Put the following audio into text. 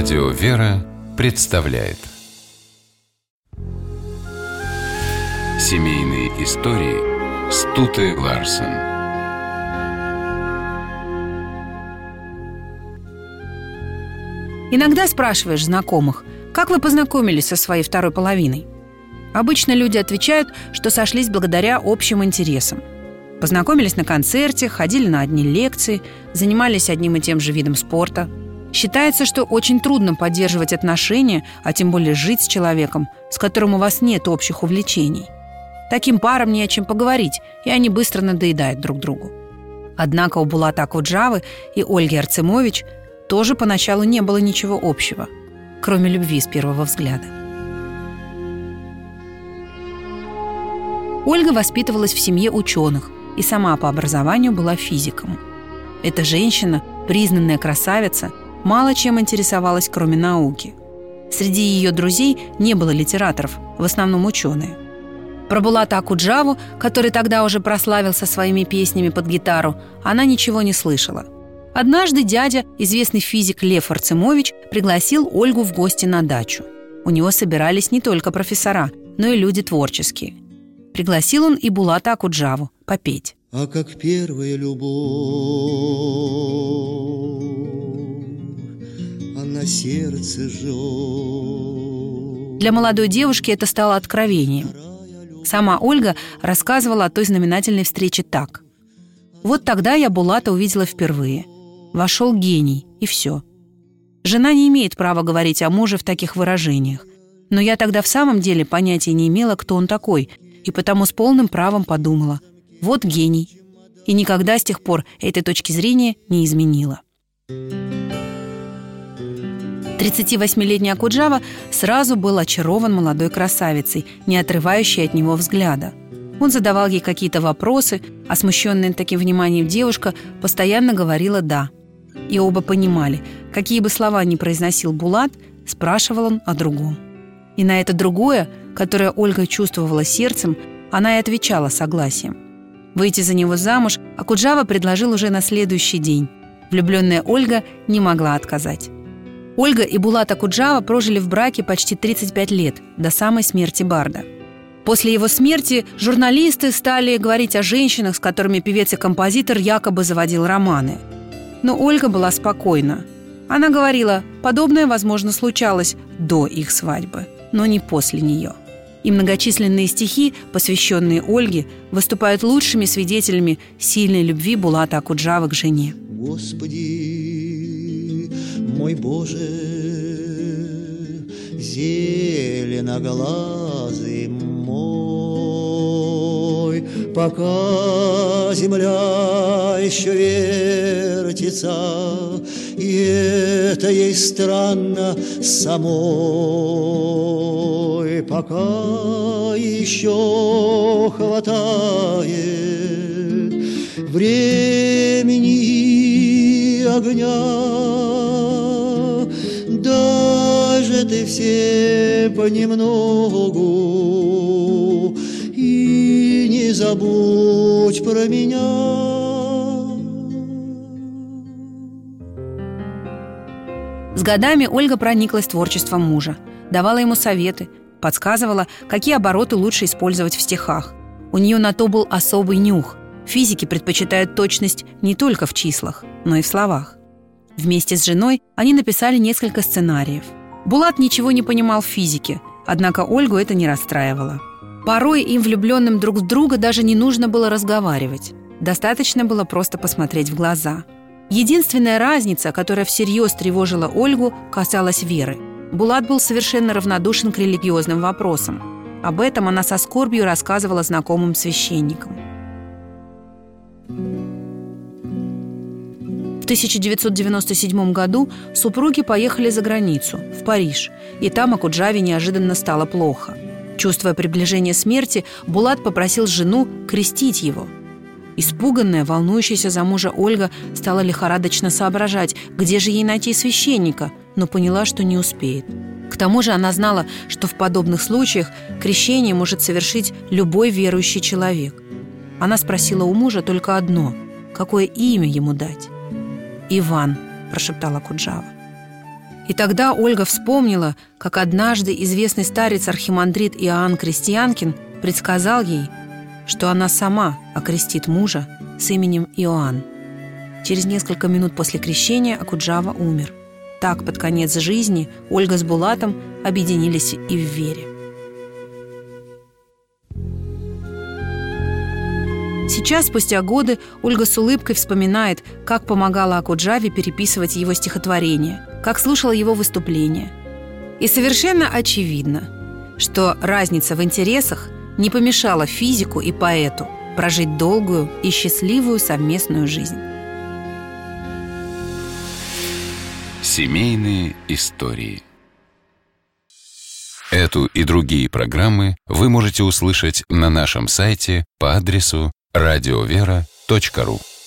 Радио «Вера» представляет Семейные истории Стуты Ларсен Иногда спрашиваешь знакомых, как вы познакомились со своей второй половиной? Обычно люди отвечают, что сошлись благодаря общим интересам. Познакомились на концерте, ходили на одни лекции, занимались одним и тем же видом спорта. Считается, что очень трудно поддерживать отношения, а тем более жить с человеком, с которым у вас нет общих увлечений. Таким парам не о чем поговорить, и они быстро надоедают друг другу. Однако у Булата Куджавы и Ольги Арцемович тоже поначалу не было ничего общего, кроме любви с первого взгляда. Ольга воспитывалась в семье ученых и сама по образованию была физиком. Эта женщина, признанная красавица, мало чем интересовалась, кроме науки. Среди ее друзей не было литераторов, в основном ученые. Про Булата Акуджаву, который тогда уже прославился своими песнями под гитару, она ничего не слышала. Однажды дядя, известный физик Лев Арцемович, пригласил Ольгу в гости на дачу. У него собирались не только профессора, но и люди творческие – Пригласил он и Булата Акуджаву попеть. А как первая любовь, сердце жжет. Для молодой девушки это стало откровением. Сама Ольга рассказывала о той знаменательной встрече так. «Вот тогда я Булата увидела впервые. Вошел гений, и все. Жена не имеет права говорить о муже в таких выражениях. Но я тогда в самом деле понятия не имела, кто он такой, и потому с полным правом подумала «вот гений». И никогда с тех пор этой точки зрения не изменила. 38-летний Акуджава сразу был очарован молодой красавицей, не отрывающей от него взгляда. Он задавал ей какие-то вопросы, а смущенная таким вниманием девушка постоянно говорила «да». И оба понимали, какие бы слова ни произносил Булат, спрашивал он о другом. И на это другое которое Ольга чувствовала сердцем, она и отвечала согласием. Выйти за него замуж Акуджава предложил уже на следующий день. Влюбленная Ольга не могла отказать. Ольга и Булат Акуджава прожили в браке почти 35 лет, до самой смерти Барда. После его смерти журналисты стали говорить о женщинах, с которыми певец и композитор якобы заводил романы. Но Ольга была спокойна. Она говорила, подобное, возможно, случалось до их свадьбы, но не после нее – и многочисленные стихи, посвященные Ольге, выступают лучшими свидетелями сильной любви Булата Акуджавы к жене. Господи, мой Боже, зеленоглазый мой, пока земля еще вертится, и это ей странно самой, пока еще хватает времени огня. Даже ты все понемногу и не забудь про меня. С годами Ольга прониклась творчеством мужа, давала ему советы, подсказывала, какие обороты лучше использовать в стихах. У нее на то был особый нюх. Физики предпочитают точность не только в числах, но и в словах. Вместе с женой они написали несколько сценариев. Булат ничего не понимал в физике, однако Ольгу это не расстраивало. Порой им, влюбленным друг в друга, даже не нужно было разговаривать. Достаточно было просто посмотреть в глаза – Единственная разница, которая всерьез тревожила Ольгу, касалась веры. Булат был совершенно равнодушен к религиозным вопросам. Об этом она со скорбью рассказывала знакомым священникам. 1997 году супруги поехали за границу, в Париж, и там Акуджаве неожиданно стало плохо. Чувствуя приближение смерти, Булат попросил жену крестить его – Испуганная, волнующаяся за мужа Ольга стала лихорадочно соображать, где же ей найти священника, но поняла, что не успеет. К тому же она знала, что в подобных случаях крещение может совершить любой верующий человек. Она спросила у мужа только одно – какое имя ему дать? «Иван», – прошептала Куджава. И тогда Ольга вспомнила, как однажды известный старец архимандрит Иоанн Крестьянкин предсказал ей, что она сама окрестит мужа с именем Иоанн. Через несколько минут после крещения Акуджава умер. Так, под конец жизни, Ольга с Булатом объединились и в вере. Сейчас, спустя годы, Ольга с улыбкой вспоминает, как помогала Акуджаве переписывать его стихотворения, как слушала его выступления. И совершенно очевидно, что разница в интересах не помешала физику и поэту прожить долгую и счастливую совместную жизнь. Семейные истории Эту и другие программы вы можете услышать на нашем сайте по адресу радиовера.ру